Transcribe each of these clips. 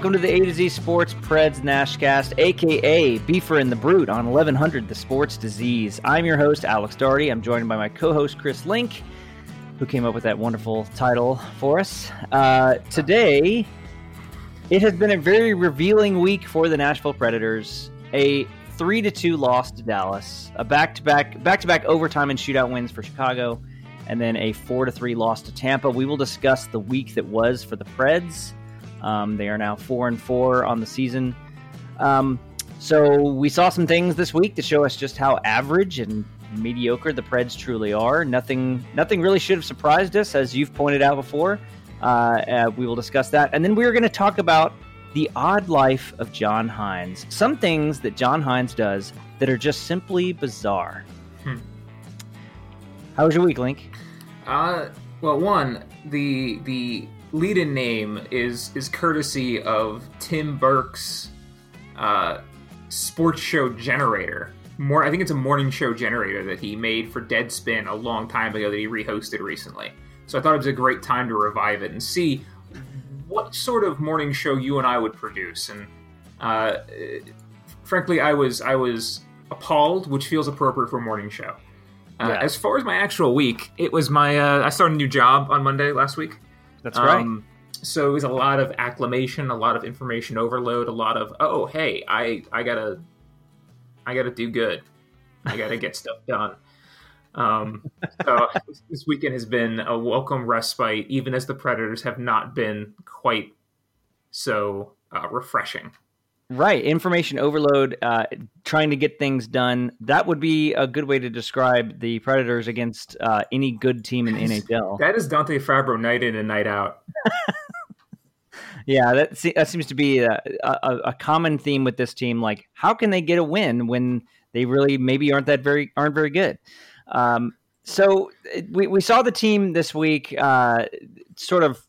welcome to the A to Z Sports Preds Nashcast, aka Beefer and the Brute on 1100 The Sports Disease. I'm your host, Alex Doherty. I'm joined by my co host, Chris Link, who came up with that wonderful title for us. Uh, today, it has been a very revealing week for the Nashville Predators. A three to two loss to Dallas, a back to back back to back overtime and shootout wins for Chicago, and then a four to three loss to Tampa. We will discuss the week that was for the Preds um, they are now four and four on the season. Um, so we saw some things this week to show us just how average and mediocre the Preds truly are. Nothing, nothing really should have surprised us, as you've pointed out before. Uh, uh, we will discuss that, and then we are going to talk about the odd life of John Hynes. Some things that John Hynes does that are just simply bizarre. Hmm. How was your week, Link? Uh, well, one the the lead-in name is is courtesy of Tim Burke's uh, sports show generator. More, I think it's a morning show generator that he made for Deadspin a long time ago that he rehosted recently. So I thought it was a great time to revive it and see what sort of morning show you and I would produce. And uh, frankly, I was I was appalled, which feels appropriate for a morning show. Uh, yeah. As far as my actual week, it was my uh, I started a new job on Monday last week. That's right. Um, so it was a lot of acclamation, a lot of information overload, a lot of oh hey, I I gotta I gotta do good, I gotta get stuff done. Um, so this weekend has been a welcome respite, even as the Predators have not been quite so uh, refreshing. Right, information overload, uh, trying to get things done. That would be a good way to describe the Predators against uh, any good team in the NHL. That is Dante Fabbro night in and night out. yeah, that that seems to be a, a, a, common theme with this team. Like, how can they get a win when they really maybe aren't that very aren't very good? Um, so we we saw the team this week, uh, sort of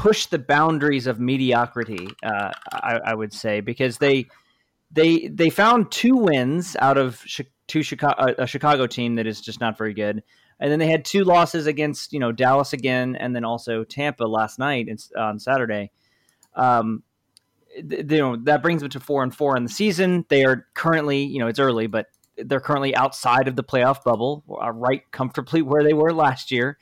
push the boundaries of mediocrity. Uh, I, I, would say because they they they found two wins out of two Chicago a Chicago team that is just not very good, and then they had two losses against you know Dallas again, and then also Tampa last night on Saturday. Um, you know that brings them to four and four in the season. They are currently you know it's early, but they're currently outside of the playoff bubble, uh, right comfortably where they were last year.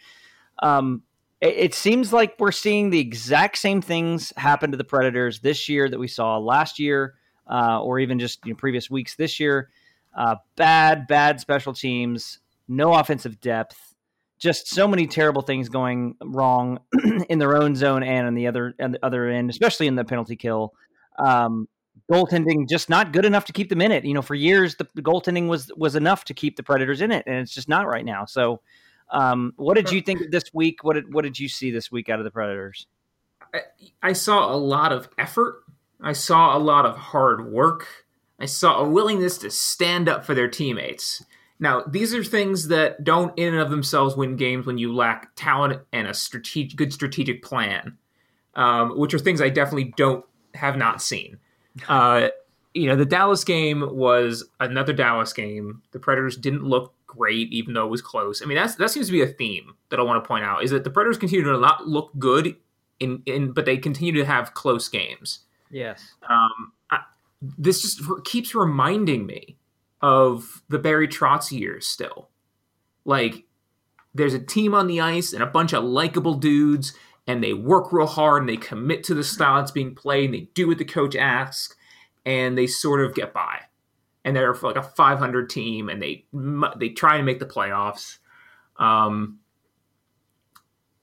Um, it seems like we're seeing the exact same things happen to the Predators this year that we saw last year, uh, or even just you know, previous weeks this year. Uh, bad, bad special teams, no offensive depth, just so many terrible things going wrong in their own zone and on the other the other end, especially in the penalty kill. Um, goaltending just not good enough to keep them in it. You know, for years the, the goaltending was was enough to keep the Predators in it, and it's just not right now. So um, what did you think this week? What did what did you see this week out of the Predators? I, I saw a lot of effort. I saw a lot of hard work. I saw a willingness to stand up for their teammates. Now, these are things that don't in and of themselves win games when you lack talent and a strategic, good strategic plan, um, which are things I definitely don't have not seen. Uh, you know, the Dallas game was another Dallas game. The Predators didn't look great, even though it was close. I mean, that's that seems to be a theme that I want to point out is that the Predators continue to not look good in, in but they continue to have close games. Yes. Um, I, this just keeps reminding me of the Barry Trotz years. Still, like there's a team on the ice and a bunch of likable dudes, and they work real hard and they commit to the style that's being played. and They do what the coach asks, and they sort of get by and they're like a 500 team, and they they try to make the playoffs. Um,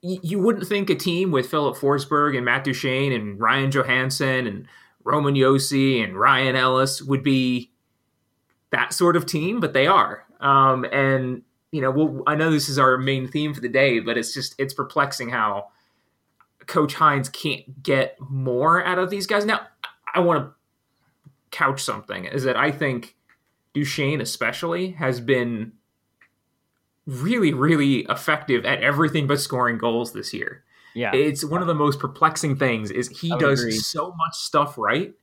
you wouldn't think a team with Filip Forsberg and Matt Duchene and Ryan Johansen and Roman Josi and Ryan Ellis would be that sort of team, but they are. Um, and you know, we'll, I know this is our main theme for the day, but it's just it's perplexing how Coach Hynes can't get more out of these guys. Now, I want to couch something is that I think Duchene especially has been really, really effective at everything but scoring goals this year. Yeah. It's one of the most perplexing things is he does agree. so much stuff right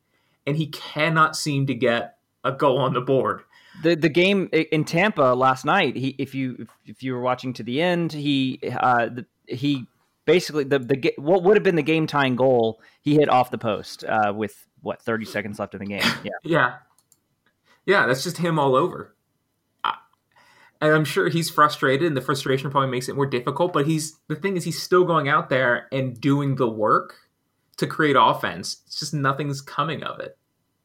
and he cannot seem to get a goal on the board. The the game in Tampa last night, he if you if you were watching to the end, he uh the, he basically the the what would have been the game tying goal he hit off the post uh, with what 30 seconds left in the game. Yeah, yeah, yeah. That's just him all over. and I'm sure he's frustrated, and the frustration probably makes it more difficult. But he's the thing is he's still going out there and doing the work to create offense. It's just nothing's coming of it.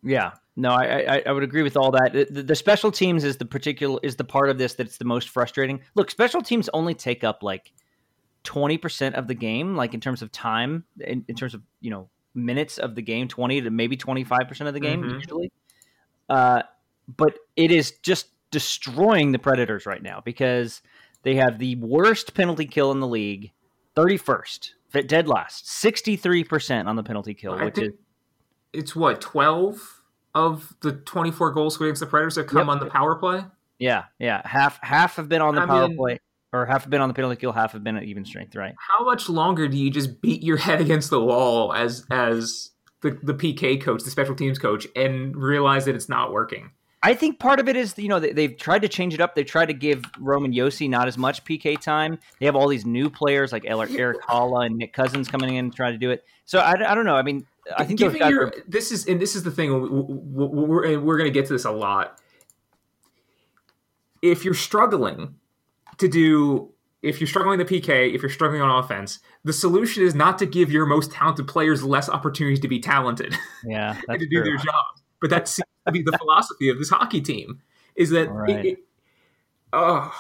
Yeah, no, I, I, I would agree with all that. The, the, special teams is the particular is the part of this that's the most frustrating. Look, special teams only take up like twenty percent of the game, like in terms of time, in, in, terms of you know minutes of the game, twenty to maybe twenty five percent of the game mm-hmm. usually. Uh, but it is just destroying the Predators right now because they have the worst penalty kill in the league, thirty first, dead last, sixty three percent on the penalty kill, I which is it's what twelve of the twenty four goals against the Predators have come yep. on the power play. Yeah, yeah, half half have been on the I power mean, play, or half have been on the penalty kill, half have been at even strength. Right? How much longer do you just beat your head against the wall as as the the PK coach, the special teams coach, and realize that it's not working? I think part of it is you know they, have tried to change it up. They've tried to give Roman Josi not as much PK time. They have all these new players like Erik Haula and Nick Cousins coming in and trying to do it. So I, I don't know. I mean, I think Giving your, are... this is and this is the thing. We're we're going to get to this a lot. If you're struggling to do, if you're struggling the PK, if you're struggling on offense, the solution is not to give your most talented players less opportunities to be talented. Yeah, and to do true. their job. But that seems to be the philosophy of this hockey team. Is that right. it, it, oh.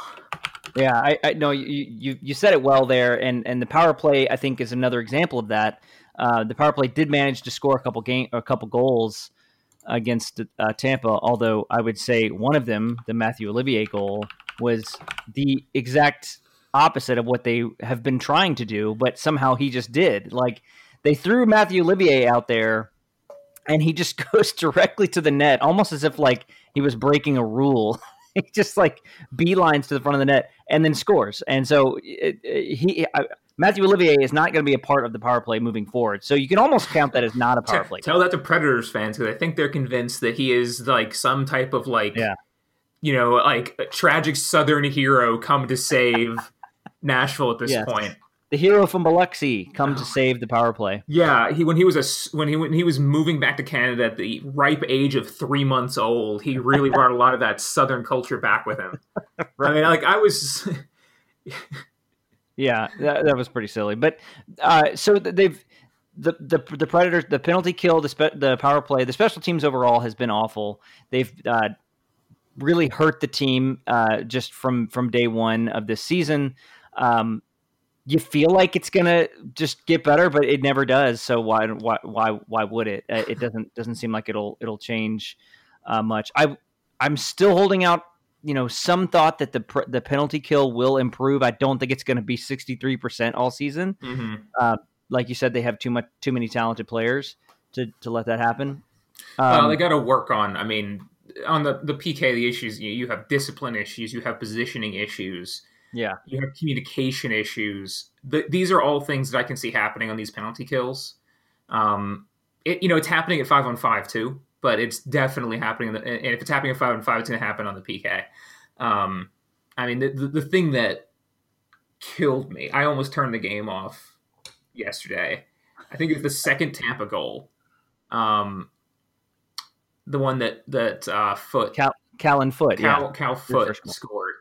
Yeah, I, I no, you, you you said it well there, and and the power play I think is another example of that. Uh, the power play did manage to score a couple game, a couple goals against uh, Tampa. Although I would say one of them, the Mathieu Olivier goal, was the exact opposite of what they have been trying to do, but somehow he just did. Like they threw Mathieu Olivier out there, and he just goes directly to the net, almost as if like he was breaking a rule. he just like beelines to the front of the net and then scores. And so it, it, he. I, Mathieu Olivier is not going to be a part of the power play moving forward. So you can almost count that as not a power play. Tell that to Predators fans because I think they're convinced that he is like some type of like, yeah. you know, like a tragic Southern hero come to save Nashville at this yes. point. The hero from Biloxi come to oh. save the power play. Yeah, he when he was a when he when he was moving back to Canada at the ripe age of three months old, he really brought a lot of that Southern culture back with him. right. I mean, like I was. Yeah, that, that was pretty silly. But uh, so they've the, the the Predators, the penalty kill, the spe- the power play, the special teams overall has been awful. They've uh, really hurt the team uh, just from from day one of this season. Um, you feel like it's gonna just get better, but it never does. So why why why why would it? Uh, it doesn't doesn't seem like it'll it'll change uh, much. I I'm still holding out you know some thought that the the penalty kill will improve. I don't think it's going to be sixty three percent all season. Mm-hmm. Uh, like you said, they have too much too many talented players to to let that happen. Um, well, they got to work on. I mean, on the the PK, the issues you, you have discipline issues, you have positioning issues. Yeah, you have communication issues. The, these are all things that I can see happening on these penalty kills. Um, it, you know, it's happening at five on five too but it's definitely happening. The, and if it's happening at five and five, it's going to happen on the PK. Um, I mean, the, the, the thing that killed me, I almost turned the game off yesterday. I think it's the second Tampa goal. Um, the one that that uh, Foote Cal, Callan Foote, Cal, yeah. Cal Foote scored.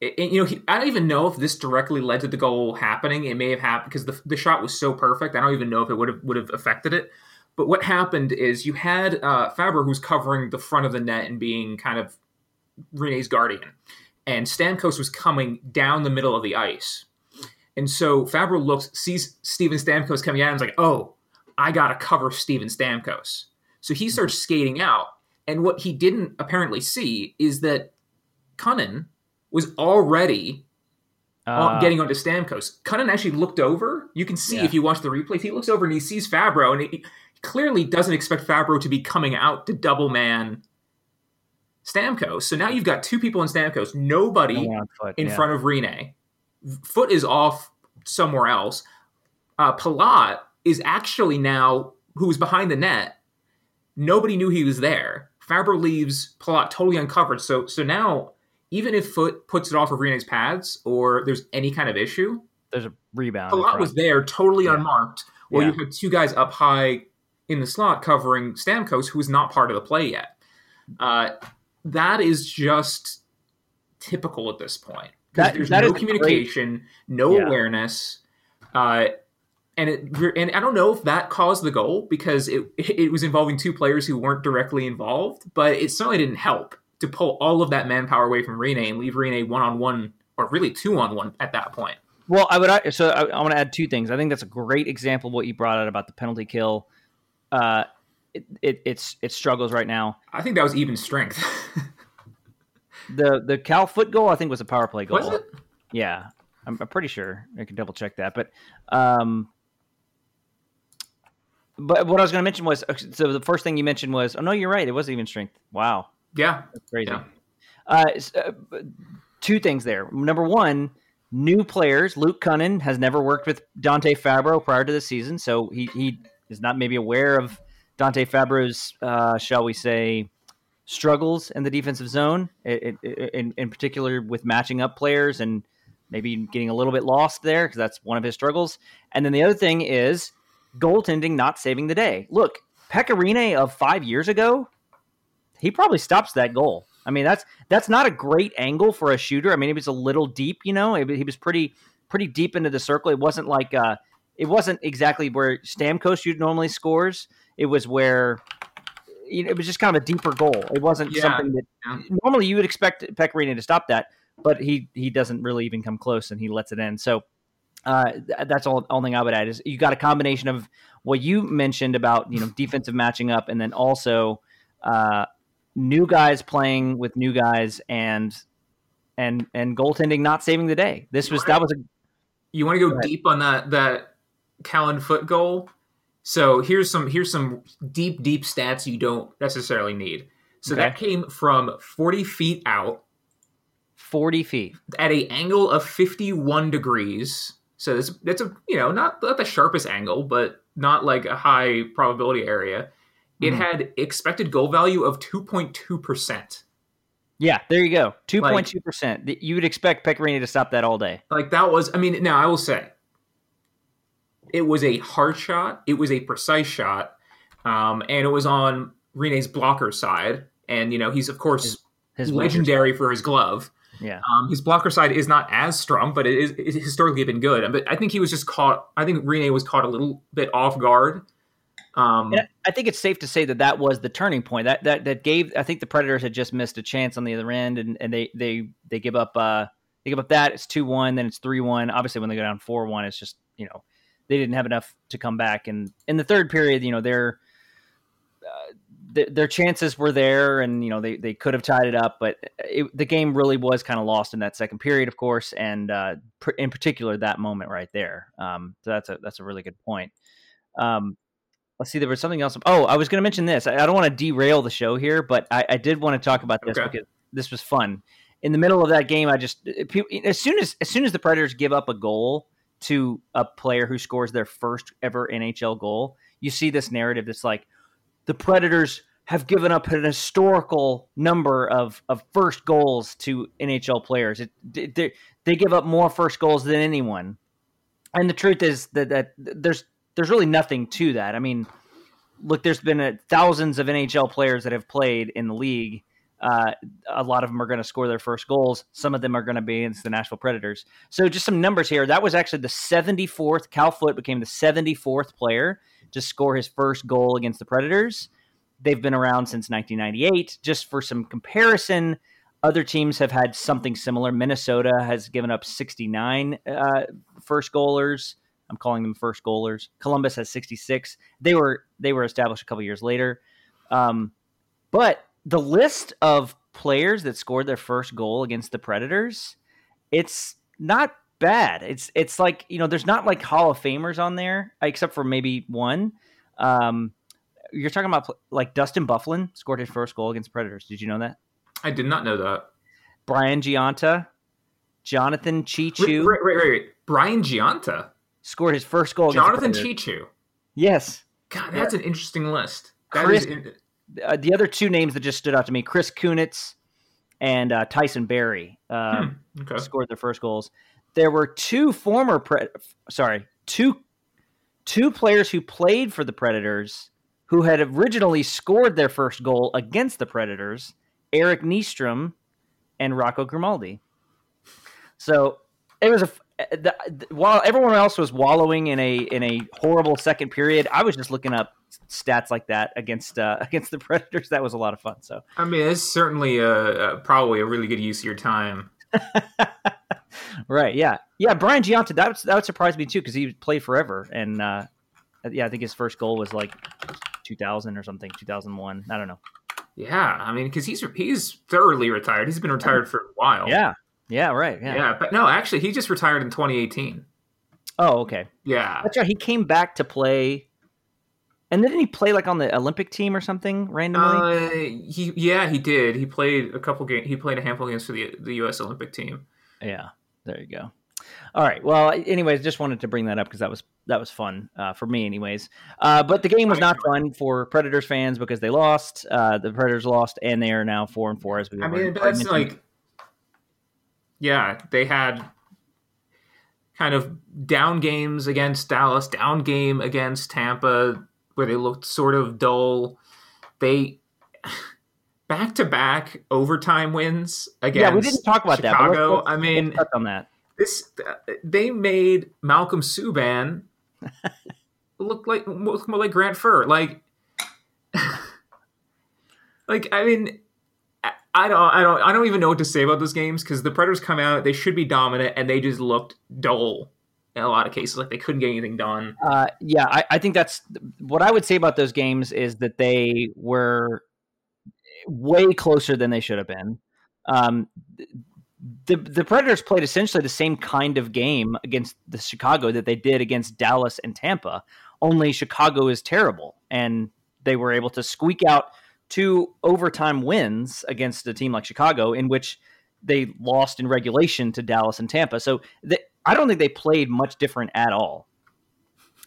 It, it, you know, he, I don't even know if this directly led to the goal happening. It may have happened because the, the shot was so perfect. I don't even know if it would have would have affected it. But what happened is you had uh, Fabbro who's covering the front of the net and being kind of Rinne's guardian, and Stamkos was coming down the middle of the ice. And so Fabbro looks, sees Steven Stamkos coming out, and is like, "Oh, I gotta cover Steven Stamkos." So he starts skating out, and what he didn't apparently see is that Kunin was already uh, getting onto Stamkos. Kunin actually looked over. You can see yeah. if you watch the replays, he looks over and he sees Fabbro, and he, clearly doesn't expect Fabbro to be coming out to double man Stamkos. So now you've got two people in Stamkos, nobody Foote, in yeah. front of Rinne. Foote is off somewhere else. Uh, Palat is actually now who's behind the net. Nobody knew he was there. Fabbro leaves Palat totally uncovered. So so now even if Foote puts it off of Rinne's pads or there's any kind of issue, there's a rebound. Lot was there, totally Yeah. unmarked. Well, Yeah. you had two guys up high in the slot covering Stamkos, who is not part of the play yet. Uh, that is just typical at this point. That- there's that no is a great- communication, no Yeah. awareness, uh, and it and I don't know if that caused the goal because it it was involving two players who weren't directly involved, but it certainly didn't help to pull all of that manpower away from Rinne and leave Rinne one on one or really two on one at that point. Well, I would. So I, I want to add two things. I think that's a great example of what you brought out about the penalty kill. Uh, it, it, it's it struggles right now. I think that was even strength. The the Cal Foote goal I think was a power play goal. was it? Yeah, I'm, I'm pretty sure. I can double check that. But um, but what I was going to mention was so the first thing you mentioned was oh no you're right it wasn't even strength. Wow, Yeah. that's crazy. Yeah. Uh, uh, two things there. Number one, new players. Luke Kunin has never worked with Dante Fabbro prior to the season, so he he is not maybe aware of Dante Fabbro's, uh, shall we say, struggles in the defensive zone, it, it, in in particular with matching up players and maybe getting a little bit lost there because that's one of his struggles. And then the other thing is goaltending not saving the day. Look, Pekka Rinne of five years ago, he probably stops that goal. I mean, that's that's not a great angle for a shooter. I mean, it was a little deep, you know. It, he was pretty pretty deep into the circle. It wasn't like uh, it wasn't exactly where Stamkos normally scores. It was where you know, it was just kind of a deeper goal. It wasn't Yeah. something that Yeah. normally you would expect Pekka Rinne to stop that, but he he doesn't really even come close and he lets it in. So uh, th- that's all. Only thing I would add is you got a combination of what you mentioned about you know defensive matching up, and then also uh, new guys playing with new guys and and and goaltending not saving the day. This was that was a You want to go Go deep on that that Callan Foote goal? So here's some here's some deep deep stats you don't necessarily need. So Okay. that came from 40 feet out forty feet. at a angle of 51 degrees. So that's that's a you know not not the sharpest angle, but not like a high probability area. It Mhm. had expected goal value of 2.2 percent. Yeah, there you go. Two point two percent. You would expect Pekka Rinne to stop that all day. Like that was, I mean, now I will say, it was a hard shot. It was a precise shot, um, and it was on Rinne's blocker side. And you know, he's of course His legendary for his glove. Yeah. Um, his blocker side is not as strong, but it is it's historically been good. But I think he was just caught. I think Rinne was caught a little bit off guard. Um, I think it's safe to say that that was the turning point. That that that gave. I think the Predators had just missed a chance on the other end, and, and they they they give up. Uh, they give up that. It's two one, then it's three one. Obviously, when they go down four one, it's just you know they didn't have enough to come back. And in the third period, you know their uh, th- their chances were there, and you know they they could have tied it up, but it, the game really was kind of lost in that second period, of course, and uh, pr- in particular that moment right there. Um, so that's a that's a really good point. Um, let's see, there was something else. Oh, I was going to mention this. I, I don't want to derail the show here, but I, I did want to talk about this Okay. because this was fun. In the middle of that game, I just as soon as as soon as the Predators give up a goal to a player who scores their first ever NHL goal, you see this narrative that's like the Predators have given up an historical number of, of first goals to NHL players. It, they, they give up more first goals than anyone. And the truth is that, that there's there's really nothing to that. I mean, look, there's been a, thousands of NHL players that have played in the league. Uh, a lot of them are going to score their first goals. Some of them are going to be against the Nashville Predators. So just some numbers here. That was actually the 74th. Cal Foote became the 74th player to score his first goal against the Predators. They've been around since 1998. Just for some comparison, other teams have had something similar. Minnesota has given up 69 uh, first goalers. I'm calling them first goalers. Columbus has 66. They were they were established a couple years later. Um, but the list of players that scored their first goal against the Predators, it's not bad. It's it's like you know, there's not like Hall of Famers on there, except for maybe one. Um, you're talking about like Dustin Byfuglien scored his first goal against Predators. Did you know that? I did not know that. Brian Gionta, Jonathan Wait, Cheechoo wait, wait, wait. Brian Gionta, scored his first goal. against Jonathan. Cheechoo. Yes. God, that's an interesting list. That Chris- is in- Uh, the other two names that just stood out to me: Chris Kunitz and uh, Tyson Barrie uh, hmm, okay. scored their first goals. there were two former pre- sorry two two players who played for the Predators who had originally scored their first goal against the Predators, Eric Nystrom and Rocco Grimaldi. So it was a the, the, while everyone else was wallowing in a in a horrible second period, I was just looking up stats like that against uh, against the Predators. That was a lot of fun. So I mean, it's certainly a, a probably a really good use of your time. right? Yeah, yeah. Brian Gionta that would, that would surprise me too because he played forever, and uh, yeah, I think his first goal was like 2000 or something, 2001. I don't know. Yeah, I mean, because he's he's thoroughly retired. He's been retired for a while. Yeah, yeah, right. Yeah. yeah, but no, actually, he just retired in 2018. Oh, okay. Yeah, that's right. He came back to play, and didn't he play like on the Olympic team or something randomly? Uh, he yeah, he did. He played a couple games. He played a handful of games for the the U.S. Olympic team. Yeah, there you go. All right. Well, anyways, just wanted to bring that up because that was that was fun uh, for me, anyways. Uh, but the game was not fun for Predators fans because they lost. Uh, the Predators lost, and they are now four and four. As we I mean, that's like, yeah, they had kind of down games against Dallas, down game against Tampa, where they looked sort of dull. They back to back overtime wins against. Yeah, we didn't talk about Chicago. that. Chicago. I mean, touch on that this they made Malcolm Subban look like look more like Grant Fuhr. Like, like I mean, I don't, I don't, I don't even know what to say about those games because the Predators come out, they should be dominant, and they just looked dull in a lot of cases. Like they couldn't get anything done. Uh, yeah, I, I think that's what I would say about those games is that they were way closer than they should have been. Um, the the Predators played essentially the same kind of game against the Chicago that they did against Dallas and Tampa. Only Chicago is terrible, and they were able to squeak out two overtime wins against a team like Chicago, in which they lost in regulation to Dallas and Tampa. So they, I don't think they played much different at all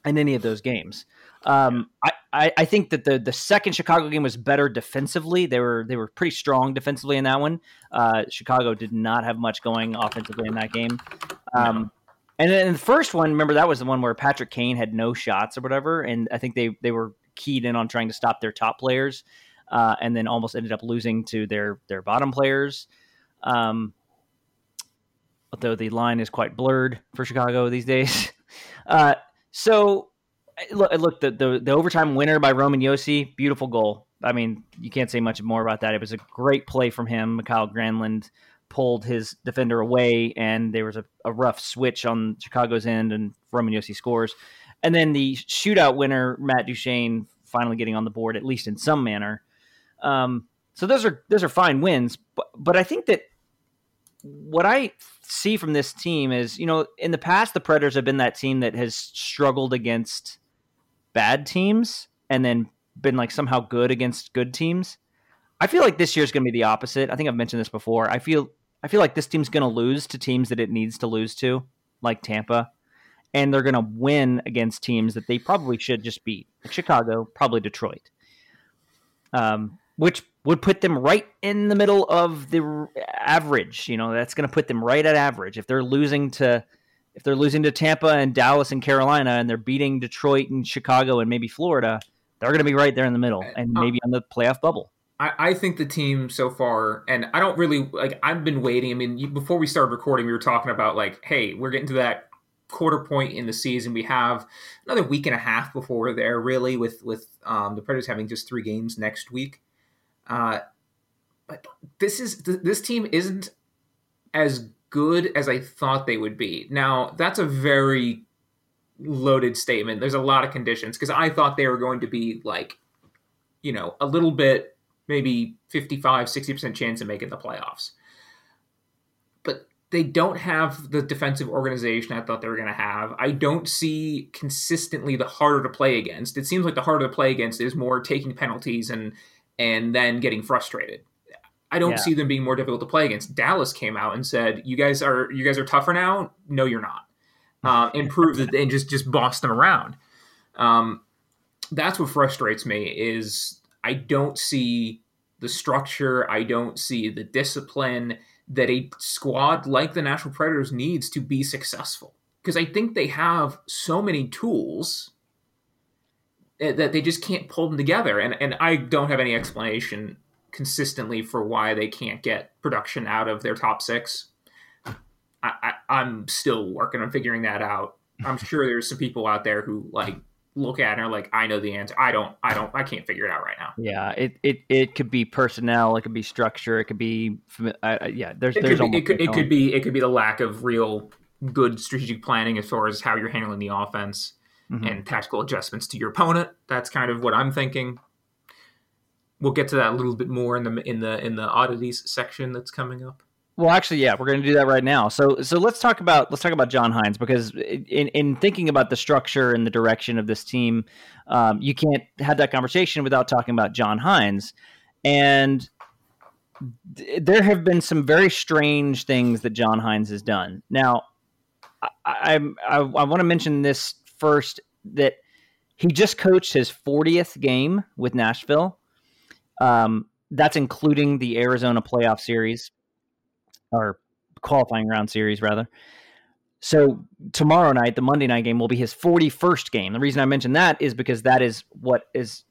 in any of those games. Um, I, I, I, think that the the second Chicago game was better defensively. They were they were pretty strong defensively in that one. Uh, Chicago did not have much going offensively in that game. Um, and then the first one, remember that was the one where Patrick Kane had no shots or whatever, and I think they they were keyed in on trying to stop their top players, uh, and then almost ended up losing to their their bottom players. Um, although the line is quite blurred for Chicago these days. Uh, so look, look the, the, the overtime winner by Roman Josi, beautiful goal. I mean, you can't say much more about that. It was a great play from him. Mikael Granlund pulled his defender away, and there was a, a rough switch on Chicago's end, and Roman Josi scores. And then the shootout winner, Matt Duchene, finally getting on the board, at least in some manner. Um, so those are those are fine wins, but but I think that what I see from this team is, you know, in the past the Predators have been that team that has struggled against bad teams and then been like somehow good against good teams. I feel like this year is going to be the opposite. I think I've mentioned this before. I feel I feel like this team's going to lose to teams that it needs to lose to, like Tampa, and they're going to win against teams that they probably should just beat, like Chicago, probably Detroit, um, which would put them right in the middle of the average. You know, that's going to put them right at average if they're losing to if they're losing to Tampa and Dallas and Carolina and they're beating Detroit and Chicago and maybe Florida, they're going to be right there in the middle and uh, maybe on the playoff bubble. I, I, think the team so far, and I don't really like. I've been waiting. I mean, you, before we started recording, we were talking about like, hey, we're getting to that quarter point in the season. We have another week and a half before we're there. Really, with with um, the Predators having just three games next week. Uh, but this is this team isn't as good as I thought they would be. Now, that's a very loaded statement. There's a lot of conditions because I thought they were going to be like, you know, a little bit, maybe 55, 60% chance of making the playoffs. But they don't have the defensive organization I thought they were going to have. I don't see consistently the harder to play against. It seems like the harder to play against is more taking penalties and and then getting frustrated. I don't yeah. see them being more difficult to play against. Dallas came out and said, "You guys are you guys are tougher now." No, you're not. Uh, and prove that and just just boss them around. Um, that's what frustrates me is I don't see the structure. I don't see the discipline. that a squad like the National Predators needs to be successful. Because I think they have so many tools that they just can't pull them together. And and I don't have any explanation consistently for why they can't get production out of their top six. I, I, am still working on figuring that out. I'm sure there's some people out there who like look at it and are like, I know the answer. I don't, I don't, I can't figure it out right now. Yeah, it it, it could be personnel, it could be structure, it could be, uh, yeah. There's it there's could be, it could, it could be it could be the lack of real good strategic planning as far as how you're handling the offense mm-hmm. and tactical adjustments to your opponent. That's kind of what I'm thinking. We'll get to that a little bit more in the in the in the oddities section that's coming up. Well, actually, yeah, we're going to do that right now. So, so let's talk about let's talk about John Hynes because in in thinking about the structure and the direction of this team, um, you can't have that conversation without talking about John Hynes, and th- there have been some very strange things that John Hynes has done. Now, I I, I, I want to mention this first that he just coached his 40th game with Nashville. Um, that's including the Arizona playoff series or qualifying round series rather. So tomorrow night, the Monday night game will be his 41st game. The reason I mention that is because that is what is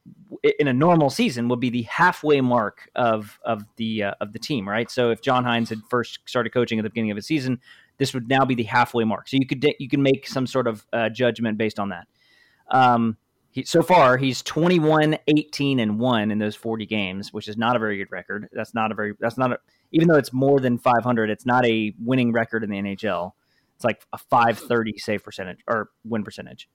in a normal season would be the halfway mark of of the uh, of the team, right? So if John Hynes had first started coaching at the beginning of the season, this would now be the halfway mark. So you could you can make some sort of uh, judgment based on that. Um, he, so far, he's 21, 18, and one in those 40 games, which is not a very good record. That's not a very that's not a even though it's more than 500, it's not a winning record in the NHL. It's like a 530 save percentage or win percentage.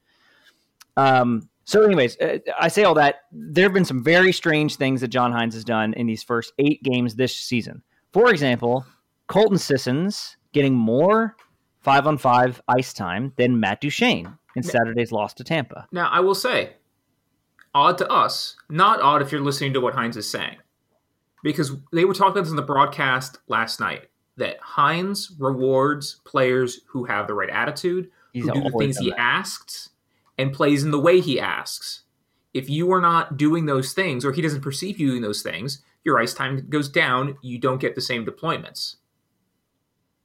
Um, so, anyways, uh, I say all that. There have been some very strange things that John Hynes has done in these first eight games this season. For example, Colton Sissons getting more five on five ice time than Matt Duchene in Saturday's loss to Tampa. Now, I will say, odd to us, not odd if you're listening to what Hynes is saying because they were talking about this in the broadcast last night that Hynes rewards players who have the right attitude, He's who do the things he that. asks, and plays in the way he asks. If you are not doing those things, or he doesn't perceive you doing those things, your ice time goes down. You don't get the same deployments.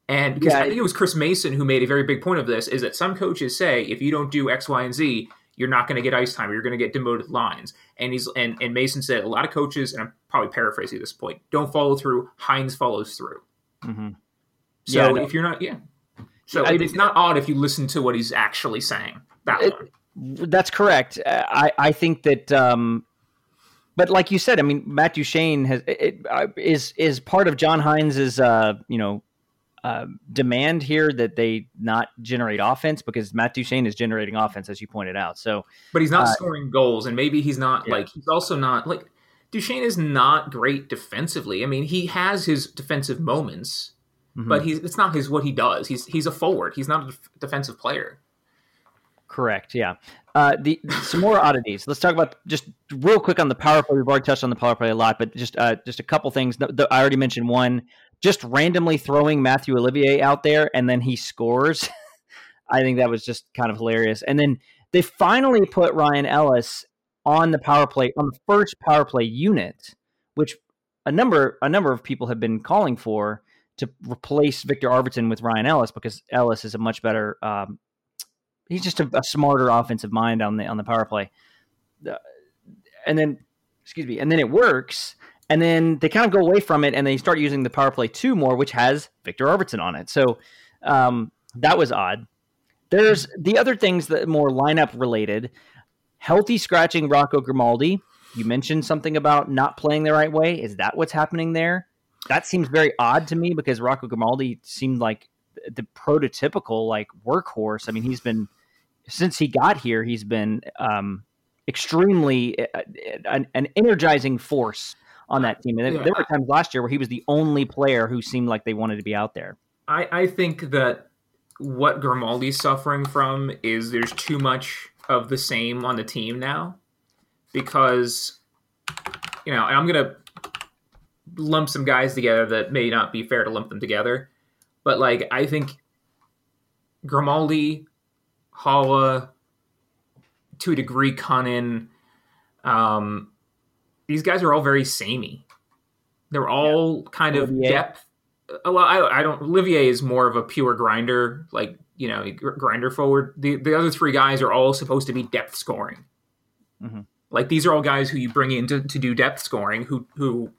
And because yeah. I think it was Chris Mason who made a very big point of this, is that some coaches say if you don't do X, Y, and Z, you're not going to get ice time. You're going to get demoted lines. And he's and, and Mason said a lot of coaches, and I'm probably paraphrasing at this point, don't follow through. Hynes follows through. Mm-hmm. So yeah, if you're not, yeah. So I, it's not odd if you listen to what he's actually saying. That it, one. That's correct. I I think that. Um, but like you said, I mean, Matt Duchene has it, uh, is is part of John Hynes's uh, you know uh, demand here that they not generate offense because Matt Duchene is generating offense, as you pointed out. So, but he's not uh, scoring goals, and maybe he's not yeah. like he's also not like Duchene is not great defensively. I mean, he has his defensive moments, mm-hmm. but he's it's not his what he does. He's he's a forward. He's not a defensive player. Correct. Yeah. Uh, the some more oddities. Let's talk about just real quick on the power play. We've already touched on the power play a lot, but just uh, just a couple things. The, the, I already mentioned one just randomly throwing Mathieu Olivier out there and then he scores. I think that was just kind of hilarious. And then they finally put Ryan Ellis on the power play on the first power play unit, which a number a number of people have been calling for to replace Viktor Arvidsson with Ryan Ellis because Ellis is a much better. Um, he's just a, a, smarter offensive mind on the on the power play. and then, excuse me, and then it works and then they kind of go away from it and they start using the power play two more, which has Viktor Arvidsson on it. So um, that was odd. There's the other things that more lineup related. Healthy scratching Rocco Grimaldi. You mentioned something about not playing the right way. Is that what's happening there? That seems very odd to me because Rocco Grimaldi seemed like the prototypical like workhorse. I mean, he's been since he got here, he's been um, extremely uh, an, an energizing force on that team. And yeah. there were times last year where he was the only player who seemed like they wanted to be out there. I, I think that what Grimaldi's suffering from is there's too much of the same on the team now because you know I'm gonna lump some guys together that may not be fair to lump them together, but like I think Grimaldi, Haula, to a degree, Kunin, um, these guys are all very samey. They're all yeah. kind of depth uh, well, I, I don't. Olivier is more of a pure grinder, like you know, grinder forward. The the other three guys are all supposed to be depth scoring. Mm-hmm. Like these are all guys who you bring in to, to do depth scoring, who who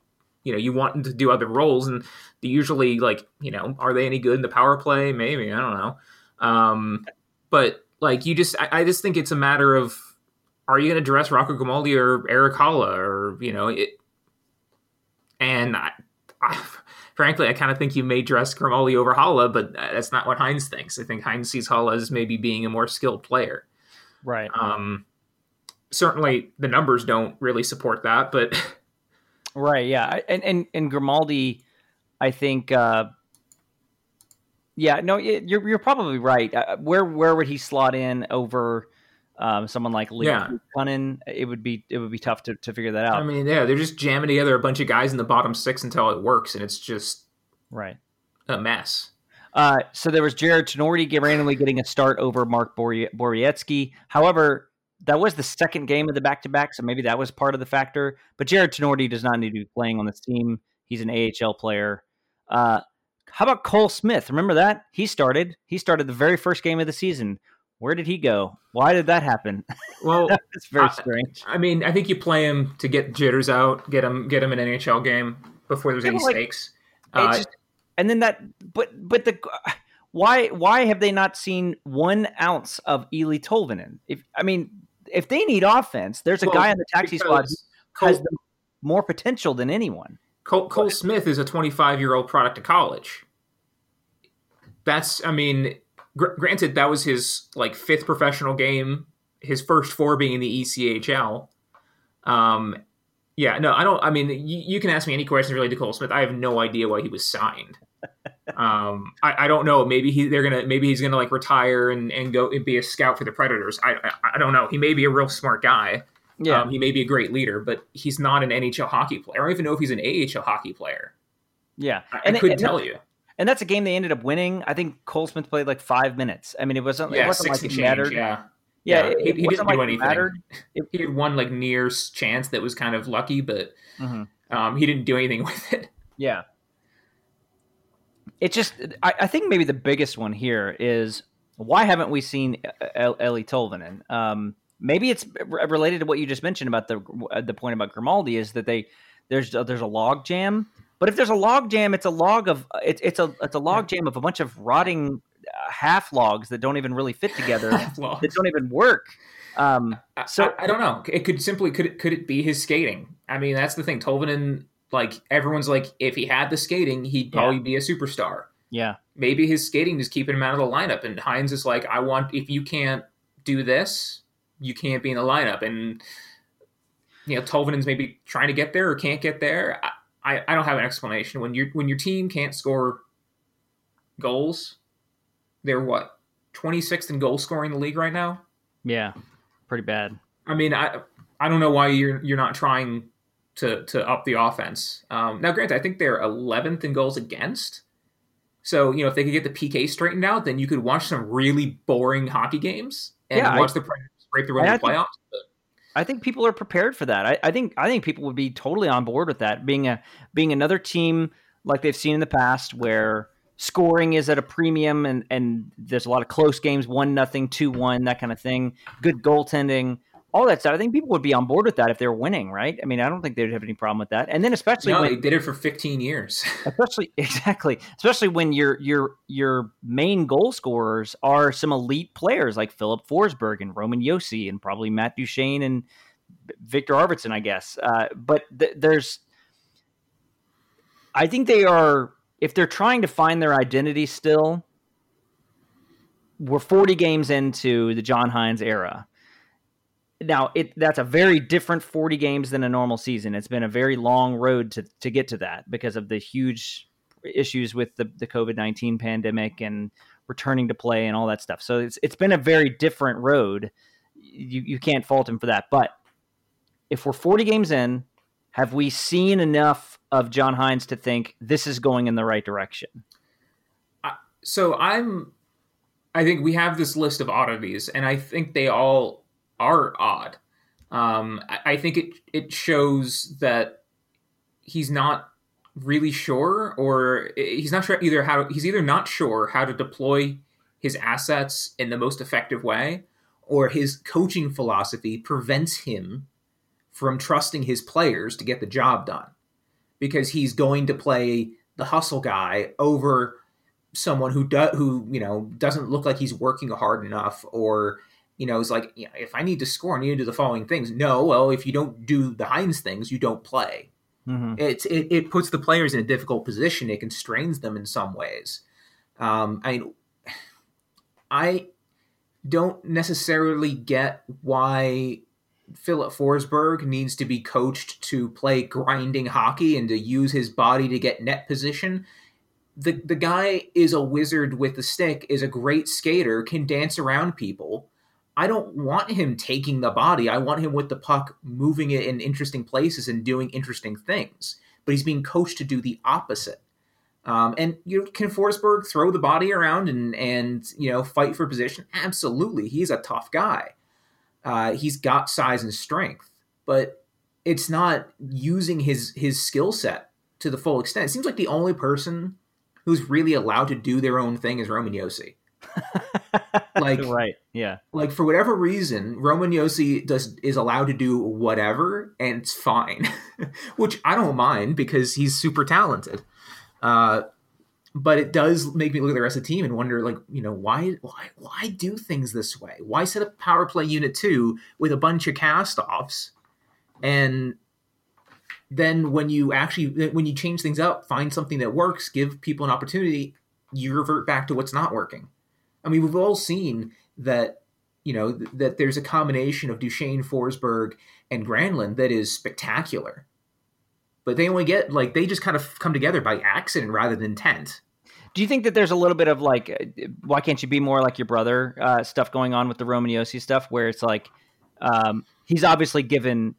you know you want them to do other roles, and they usually like you know are they any good in the power play? Maybe I don't know. Um, but like you just, I, I just think it's a matter of are you going to dress Rocco Grimaldi or Erik Haula or you know it, and I, I frankly, I kind of think you may dress Grimaldi over Haula, but that's not what Hynes thinks. I think Hynes sees Haula as maybe being a more skilled player. Right. Um, certainly the numbers don't really support that, but right, yeah, and and and Grimaldi, I think, uh, yeah, no, you're you're probably right. Uh, where where would he slot in over? Um, someone like Lee yeah. Kunin, it would be it would be tough to, to figure that out. I mean, yeah, they're just jamming together a bunch of guys in the bottom six until it works, and it's just right a mess. Uh, so there was Jarred Tinordi randomly getting a start over Mark Borowiecki. However, that was the second game of the back to back, so maybe that was part of the factor. But Jarred Tinordi does not need to be playing on this team. He's an AHL player. Uh, how about Cole Smith? Remember that? He started. He started the very first game of the season. Where did he go? Why did that happen? Well, it's very strange. I mean, I think you play him to get jitters out, get him, get him an NHL game before there's yeah, any like, stakes. Uh, just, and then that, but but the why why have they not seen one ounce of Eeli Tolvanen? If I mean, if they need offense, there's a well, guy on the taxi squad who has more potential than anyone. Cole, Cole Smith is a 25 year old product of college. That's, I mean, gr- granted, that was his like fifth professional game, his first four being in the ECHL. Um, yeah, no, I don't. I mean, you, you can ask me any questions related to Cole Smith. I have no idea why he was signed. um, I, I, don't know. Maybe he they're gonna maybe he's gonna like retire and, and go and be a scout for the Predators. I, I, I don't know. He may be a real smart guy. Yeah, um, he may be a great leader, but he's not an NHL hockey player. I don't even know if he's an AHL hockey player. Yeah, I, and, I couldn't and tell you. And that's a game they ended up winning. I think Cole Smith played like five minutes. I mean, it wasn't. Yeah, it wasn't like it change, mattered. Yeah. Yeah, yeah, he, he didn't like do anything. It, he had one like near chance that was kind of lucky, but mm-hmm. um, he didn't do anything with it. Yeah, it just I, I, think maybe the biggest one here is why haven't we seen Eeli Tolvanen? Um, maybe it's related to what you just mentioned about the the point about Grimaldi is that they there's there's a log jam, but if there's a log jam, it's a log of it's it's a it's a log jam of a bunch of rotting uh, half logs that don't even really fit together that don't even work. Um, so I, I, don't know. It could simply could it could it be his skating? I mean, that's the thing. Tolvanen like everyone's like, if he had the skating, he'd probably yeah. be a superstar. Yeah. Maybe his skating is keeping him out of the lineup. And Hynes is like, I want if you can't do this, you can't be in the lineup. And you know, Tolvanen's maybe trying to get there or can't get there. I, I don't have an explanation. When your when your team can't score goals, they're what twenty sixth in goal scoring in the league right now. Yeah, pretty bad. I mean, I I don't know why you're you're not trying to to up the offense. Um, now, granted, I think they're 11th in goals against. So you know, if they could get the PK straightened out, then you could watch some really boring hockey games and yeah, watch I, the break the run of the playoffs. Think, I think people are prepared for that. I, I think I think people would be totally on board with that. Being a being another team like they've seen in the past, where scoring is at a premium and and there's a lot of close games, one nothing, two one, that kind of thing. Good goaltending all that stuff. I think people would be on board with that if they're winning, right? I mean, I don't think they'd have any problem with that. And then especially no, when, they did it for 15 years. especially exactly, especially when your your your main goal scorers are some elite players like Filip Forsberg and Roman Josi and probably Matt Duchene and Viktor Arvidsson, I guess. Uh, but th- there's, I think they are if they're trying to find their identity still. We're 40 games into the John Hynes era now it that's a very different 40 games than a normal season. It's been a very long road to to get to that because of the huge issues with the, the COVID-19 pandemic and returning to play and all that stuff. So it's it's been a very different road. You you can't fault him for that. But if we're 40 games in, have we seen enough of John Hynes to think this is going in the right direction? Uh, so I'm I think we have this list of oddities and I think they all are odd. Um, I, I think it it shows that he's not really sure, or he's not sure either how he's either not sure how to deploy his assets in the most effective way, or his coaching philosophy prevents him from trusting his players to get the job done because he's going to play the hustle guy over someone who does who you know doesn't look like he's working hard enough or you know it's like if i need to score i need to do the following things no well if you don't do the Hynes things you don't play mm-hmm. it, it, it puts the players in a difficult position it constrains them in some ways um, i mean i don't necessarily get why Filip Forsberg needs to be coached to play grinding hockey and to use his body to get net position. The the guy is a wizard with the stick, is a great skater, can dance around people. I don't want him taking the body. I want him with the puck, moving it in interesting places and doing interesting things. But he's being coached to do the opposite. Um, and you know, can Forsberg throw the body around and and you know fight for position? Absolutely, he's a tough guy. Uh, he's got size and strength, but it's not using his his skill set to the full extent. It seems like the only person who's really allowed to do their own thing is Roman Josi. like right, yeah. Like for whatever reason, Roman Josi does is allowed to do whatever, and it's fine, which I don't mind because he's super talented. Uh, but it does make me look at the rest of the team and wonder like you know why why why do things this way why set up power play unit 2 with a bunch of cast offs and then when you actually when you change things up find something that works give people an opportunity you revert back to what's not working i mean we've all seen that you know th- that there's a combination of duchene forsberg and granlund that is spectacular but they only get like they just kind of come together by accident rather than intent do you think that there's a little bit of like, why can't you be more like your brother uh, stuff going on with the Roman Josi stuff, where it's like um, he's obviously given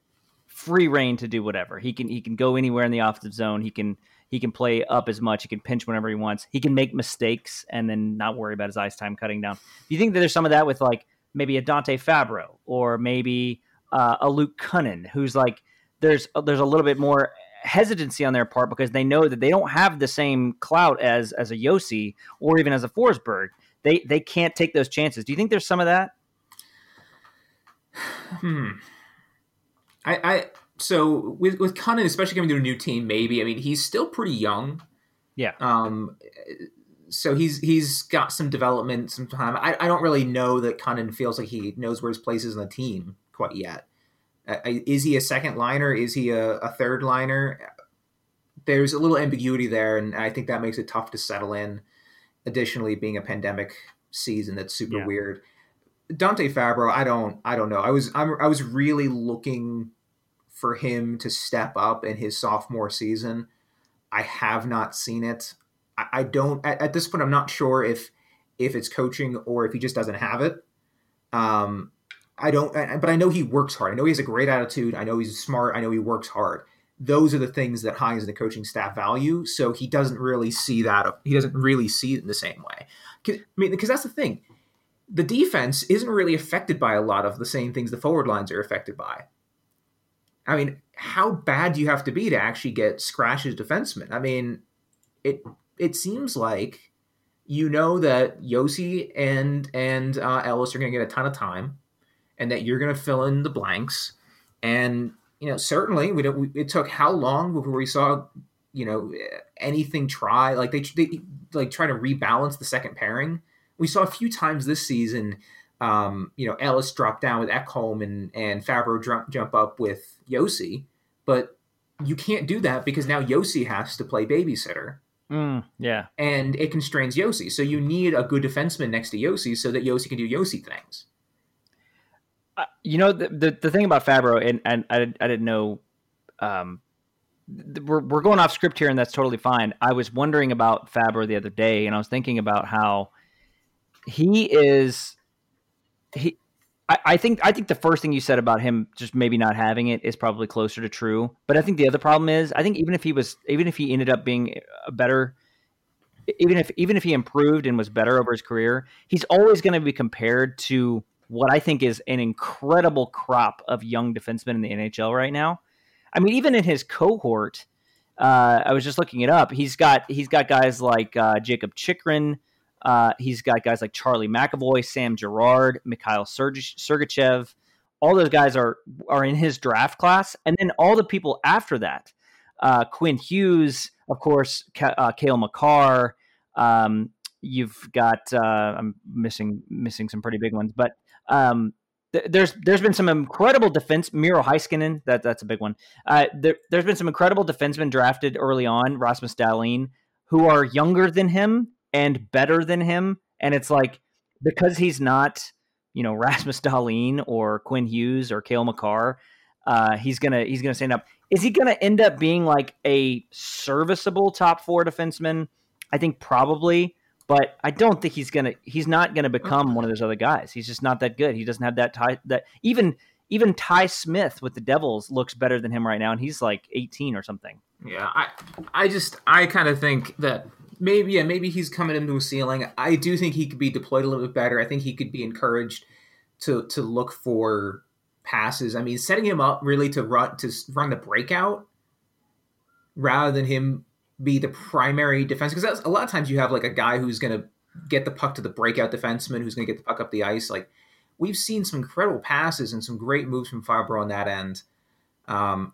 free reign to do whatever he can. He can go anywhere in the offensive zone. He can he can play up as much. He can pinch whenever he wants. He can make mistakes and then not worry about his ice time cutting down. Do you think that there's some of that with like maybe a Dante Fabbro or maybe uh, a Luke Kunin, who's like there's there's a little bit more hesitancy on their part because they know that they don't have the same clout as as a Josi or even as a Forsberg. They they can't take those chances. Do you think there's some of that? Hmm. I, I so with with Kunin, especially coming to a new team, maybe I mean he's still pretty young. Yeah. Um. So he's he's got some development, some time. I, I don't really know that Kunin feels like he knows where his place is in the team quite yet. Uh, is he a second liner? Is he a, a third liner? There's a little ambiguity there, and I think that makes it tough to settle in. Additionally, being a pandemic season that's super yeah. weird. Dante Fabbro, I don't, I don't know. I was, I'm, I was really looking for him to step up in his sophomore season. I have not seen it. I, I don't at, at, this point. I'm not sure if if it's coaching or if he just doesn't have it. Um, I don't, but I know he works hard. I know he has a great attitude. I know he's smart. I know he works hard. Those are the things that Hynes and the coaching staff value. So he doesn't really see that. He doesn't really see it in the same way. I mean, because that's the thing. The defense isn't really affected by a lot of the same things the forward lines are affected by. I mean, how bad do you have to be to actually get scratches defensemen? I mean, it it seems like you know that Josi and and uh, Ellis are going to get a ton of time and that you're going to fill in the blanks. And you know, certainly, we don't. We, it took how long before we saw you know anything try like they, they like try to rebalance the second pairing. We saw a few times this season. Um, you know, Ellis drop down with Ekholm and and Fabbro jump jump up with Josi, but you can't do that because now Josi has to play babysitter. Mm, yeah, and it constrains Josi. So you need a good defenseman next to Josi so that Josi can do Josi things you know the, the, the thing about Fabbro and, and I, I didn't know. Um, we're we're going off script here, and that's totally fine. I was wondering about Fabbro the other day, and I was thinking about how he is. He, I, I think I think the first thing you said about him just maybe not having it is probably closer to true. But I think the other problem is I think even if he was even if he ended up being a better even if even if he improved and was better over his career, he's always going to be compared to what I think is an incredible crop of young defensemen in the NHL right now. I mean, even in his cohort, uh, I was just looking it up. He's got he's got guys like uh, Jakob Chychrun. Uh, he's got guys like Charlie McAvoy, Sam Girard, Mikhail Sergachev. All those guys are are in his draft class, and then all the people after that, uh, Quinn Hughes, of course, Ka- uh, Cale Makar. Um, you've got uh, I'm missing missing some pretty big ones, but um, there's there's been some incredible defense. Miro Heiskanen, that that's a big one. Uh, there, has been some incredible defensemen drafted early on. Rasmus Dahlin, who are younger than him and better than him, and it's like because he's not, you know, Rasmus Dahlin or Quinn Hughes or Cale Makar, uh, he's gonna he's gonna stand up. Is he gonna end up being like a serviceable top four defenseman? I think probably but I don't think he's gonna. He's not gonna become one of those other guys. He's just not that good. He doesn't have that tie. That even even Ty Smith with the Devils looks better than him right now, and he's like 18 or something. Yeah, I I just I kind of think that maybe yeah maybe he's coming into a ceiling. I do think he could be deployed a little bit better. I think he could be encouraged to to look for passes. I mean, setting him up really to run to run the breakout rather than him be the primary defense because a lot of times you have like a guy who's going to get the puck to the breakout defenseman who's going to get the puck up the ice. Like we've seen some incredible passes and some great moves from Fabbro on that end. Um,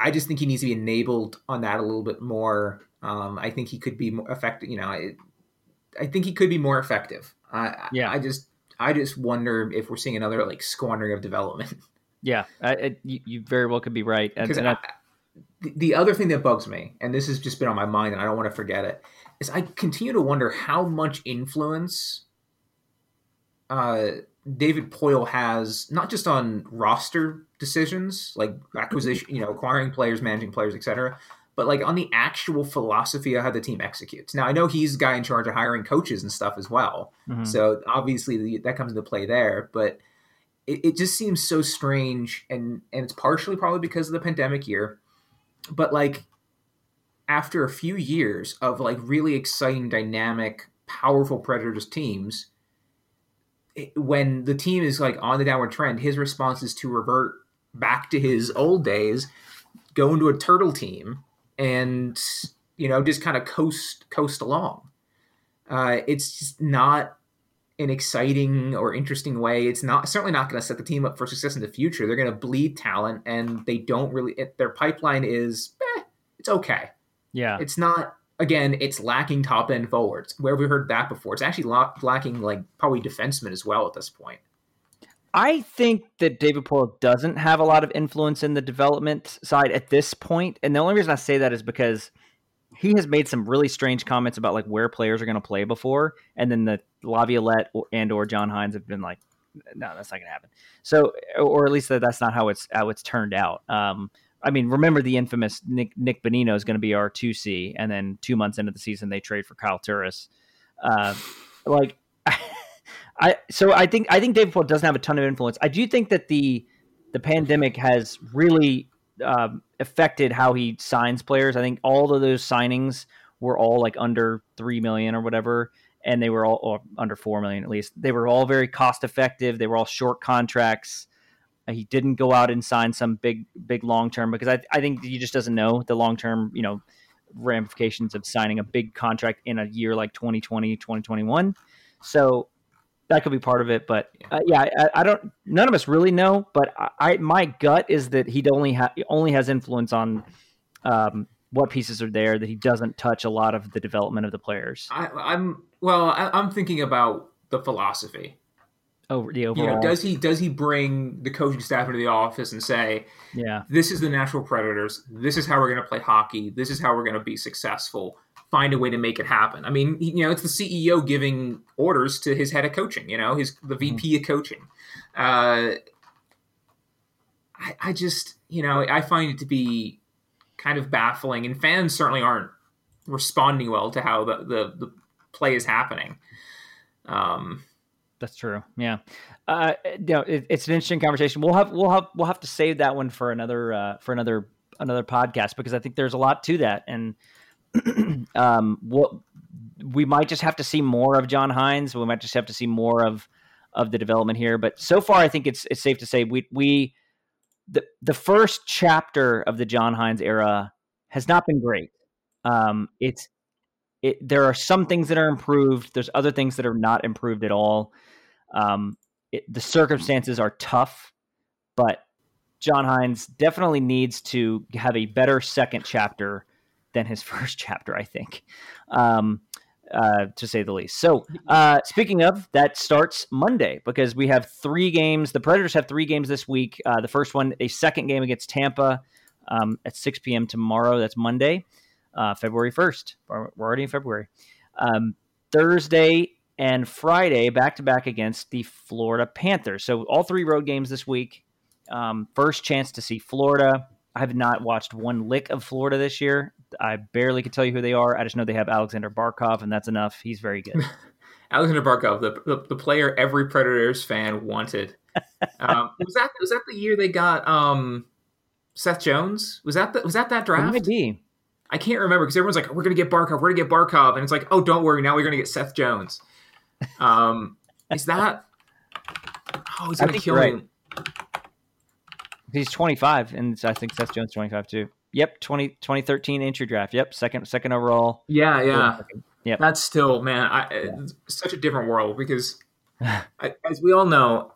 I just think he needs to be enabled on that a little bit more. Um, I think he could be more effective. You know, I, I think he could be more effective. I, yeah. I just, I just wonder if we're seeing another like squandering of development. Yeah, I, I, you, you, very well could be right. And, and I, the other thing that bugs me, and this has just been on my mind, and I don't want to forget it, is I continue to wonder how much influence uh, David Poile has not just on roster decisions like acquisition, you know, acquiring players, managing players, etc., but like on the actual philosophy of how the team executes. Now, I know he's the guy in charge of hiring coaches and stuff as well, mm-hmm. so obviously the, that comes into play there, but. It, it just seems so strange, and and it's partially probably because of the pandemic year but like after a few years of like really exciting, dynamic, powerful Predators teams, it, when the team is like on the downward trend, his response is to revert back to his old days, go into a turtle team, and you know just kind of coast coast along. Uh, it's just not an exciting or interesting way. It's not certainly not going to set the team up for success in the future. They're going to bleed talent, and they don't really. It, their pipeline is eh, it's okay. Yeah, it's not. Again, it's lacking top end forwards. Where have we heard that before? It's actually lacking like probably defensemen as well at this point. I think that David Poile doesn't have a lot of influence in the development side at this point, and the only reason I say that is because he has made some really strange comments about like where players are going to play before, and then the Laviolette and or John Hynes have been like, no, that's not going to happen. So, or at least that, that's not how it's how it's turned out. Um, I mean, remember the infamous Nick Nick Bonino is going to be our two C, and then two months into the season they trade for Kyle Turris. Uh, like, I so I think I think David Poile doesn't have a ton of influence. I do think that the the pandemic has really um, affected how he signs players. I think all of those signings were all like under three million or whatever, and they were all under four million at least. They were all very cost effective. They were all short contracts. He didn't go out and sign some big, big long term because I, I think he just doesn't know the long term, you know, ramifications of signing a big contract in a year like 2020, 2021. So that could be part of it. But uh, yeah, I, I, don't. None of us really know. But I, I my gut is that he only ha- only has influence on um, what pieces are there. That he doesn't touch a lot of the development of the players. I, am well. I, am thinking about the philosophy. Over the overall, you know, does he does he bring the coaching staff into the office and say, "Yeah, this is the Nashville Predators. This is how we're going to play hockey. This is how we're going to be successful." find a way to make it happen. I mean, you know, it's the CEO giving orders to his head of coaching. You know, his the VP mm-hmm. of coaching. Uh, I, I just, you know, I find it to be kind of baffling, and fans certainly aren't responding well to how the the, the play is happening. Um, that's true. Yeah. Uh, you know, it, it's an interesting conversation. We'll have we'll have we'll have to save that one for another uh, for another another podcast because I think there's a lot to that and um, what we might just have to see more of John Hynes. We might just have to see more of of the development here. But so far, I think it's it's safe to say we we the the first chapter of the John Hynes era has not been great. Um, it's it, there are some things that are improved. There's other things that are not improved at all. Um, it, the circumstances are tough, but John Hynes definitely needs to have a better second chapter than his first chapter. I think. Um, uh, to say the least. So, uh, speaking of, that starts Monday because we have three games. The Predators have three games this week. Uh, the first one, a second game against Tampa um, at 6 p.m. tomorrow. That's Monday, uh, February 1st. We're already in February. Um, Thursday and Friday, back to back against the Florida Panthers. So, all three road games this week. Um, first chance to see Florida. I have not watched one lick of Florida this year. I barely can tell you who they are. I just know they have Aleksander Barkov, and that's enough. He's very good. Aleksander Barkov, the, the, the player every Predators fan wanted. um, was that was that the year they got um, Seth Jones? Was that the, was that that draft? I can't remember because everyone's like, "We're gonna get Barkov. We're gonna get Barkov," and it's like, "Oh, don't worry. Now we're gonna get Seth Jones." Um, is that? Oh, he's gonna kill right. me. He's 25, and I think Seth Jones 25 too. Yep, 20, 2013 entry draft. Yep, second second overall. Yeah, yeah. Yep. That's still man, I, it's such a different world because, I, as we all know,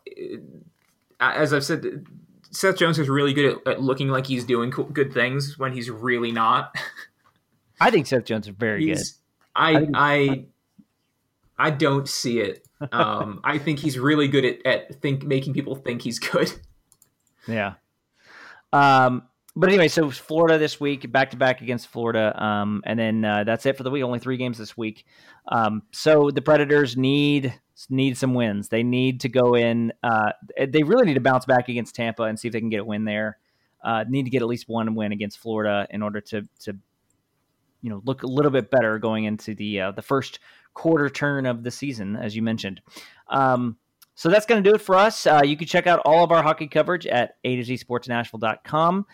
as I've said, Seth Jones is really good at, at looking like he's doing cool, good things when he's really not. I think Seth Jones is very he's, good. I I, I I don't see it. Um, I think he's really good at, at think making people think he's good. Yeah. Um, but anyway, so Florida this week, back to back against Florida, um, and then uh, that's it for the week. Only three games this week. Um, so the Predators need need some wins. They need to go in. Uh, they really need to bounce back against Tampa and see if they can get a win there. Uh, need to get at least one win against Florida in order to to you know look a little bit better going into the uh, the first quarter turn of the season, as you mentioned. Um, so that's going to do it for us. Uh, you can check out all of our hockey coverage at a to z sportsnashville.com.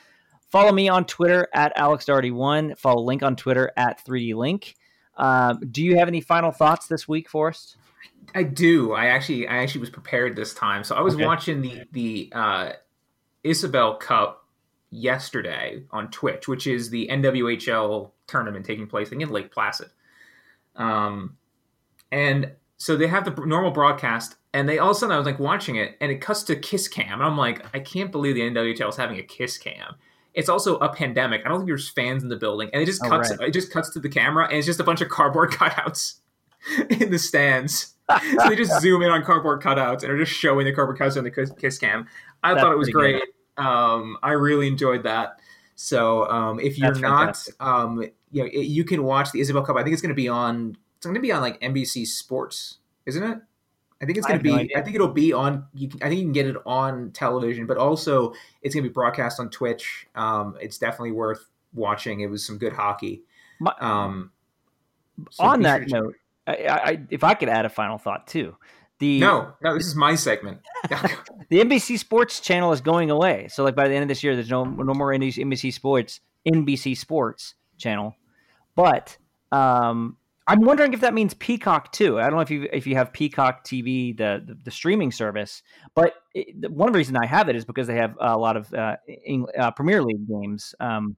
Follow me on Twitter at AlexDarty1. Follow Link on Twitter at 3D Um, do you have any final thoughts this week, Forrest? I do. I actually, I actually was prepared this time. So I was okay. watching the the uh, Isobel Cup yesterday on Twitch, which is the NWHL tournament taking place in Lake Placid. Um, and so they have the normal broadcast, and they all of a sudden I was like watching it, and it cuts to kiss cam, and I'm like, I can't believe the NWHL is having a kiss cam. It's also a pandemic. I don't think there's fans in the building, and it just oh, cuts. Right. It just cuts to the camera, and it's just a bunch of cardboard cutouts in the stands. so they just zoom in on cardboard cutouts and are just showing the cardboard cutouts on the kiss cam. I That's thought it was great. Um, I really enjoyed that. So um, if you're That's not, um, you know, you can watch the Isobel Cup. I think it's going to be on. It's going to be on like NBC Sports, isn't it? I think it's going to be. No I think it'll be on. You can, I think you can get it on television, but also it's going to be broadcast on Twitch. Um, it's definitely worth watching. It was some good hockey. My, um, so on that sure note, I, I, if I could add a final thought too, the no, no, this is my segment. the NBC Sports channel is going away. So like by the end of this year, there's no no more NBC Sports NBC Sports channel, but um, I'm wondering if that means Peacock too. I don't know if you if you have Peacock TV, the the, the streaming service, but it, one reason I have it is because they have a lot of uh, uh, Premier League games. Um,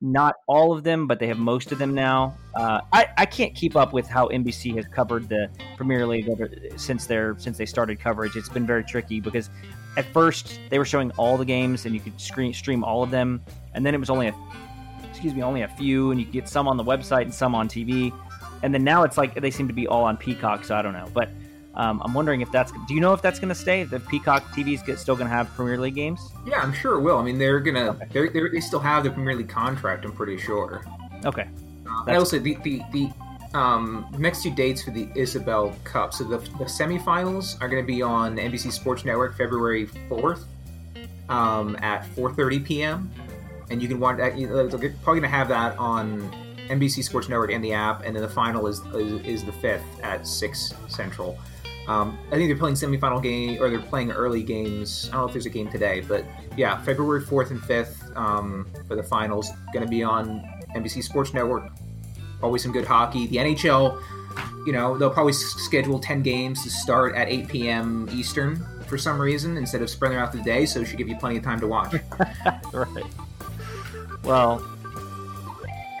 not all of them, but they have most of them now. Uh, I, I can't keep up with how NBC has covered the Premier League over, since their since they started coverage. It's been very tricky because at first they were showing all the games and you could screen, stream all of them, and then it was only a excuse me, only a few, and you get some on the website and some on TV. And then now it's like they seem to be all on Peacock, so I don't know. But um, I'm wondering if that's. Do you know if that's going to stay? The Peacock TV is still going to have Premier League games? Yeah, I'm sure it will. I mean, they're gonna. Okay. They're, they're, they still have the Premier League contract. I'm pretty sure. Okay. Uh, I also the the the um, next two dates for the Isobel Cup. So the, the semifinals are going to be on NBC Sports Network February 4th um, at 4:30 p.m and you can watch. Uh, they're probably going to have that on NBC Sports Network and the app, and then the final is is, is the fifth at six central. Um, I think they're playing semifinal game or they're playing early games. I don't know if there's a game today, but yeah, February fourth and fifth um, for the finals. Going to be on NBC Sports Network. Always some good hockey. The NHL, you know, they'll probably schedule ten games to start at 8 p.m. Eastern for some reason instead of spreading out the day, so it should give you plenty of time to watch. right. Well,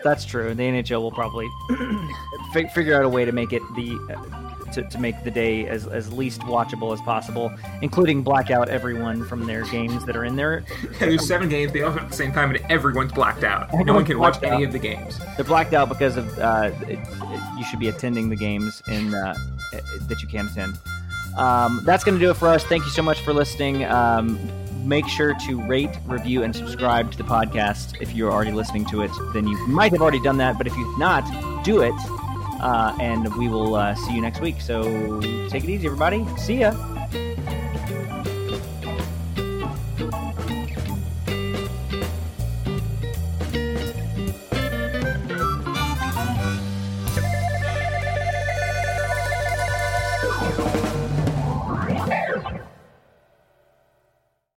That's true. The NHL will probably figure out a way to make it the uh, to, to make the day as, as least watchable as possible, including black out everyone from their games that are in there. There's seven games. They all at the same time, and everyone's blacked out. no one can watch any of the games. They're blacked out because of uh, it, it, you should be attending the games in uh, that you can't attend. Um, that's going to do it for us. Thank you so much for listening. Um, make sure to rate, review, and subscribe to the podcast. If you're already listening to it, then you might have already done that. But if you've not, do it. Uh, and we will uh, see you next week. So take it easy, everybody. See ya.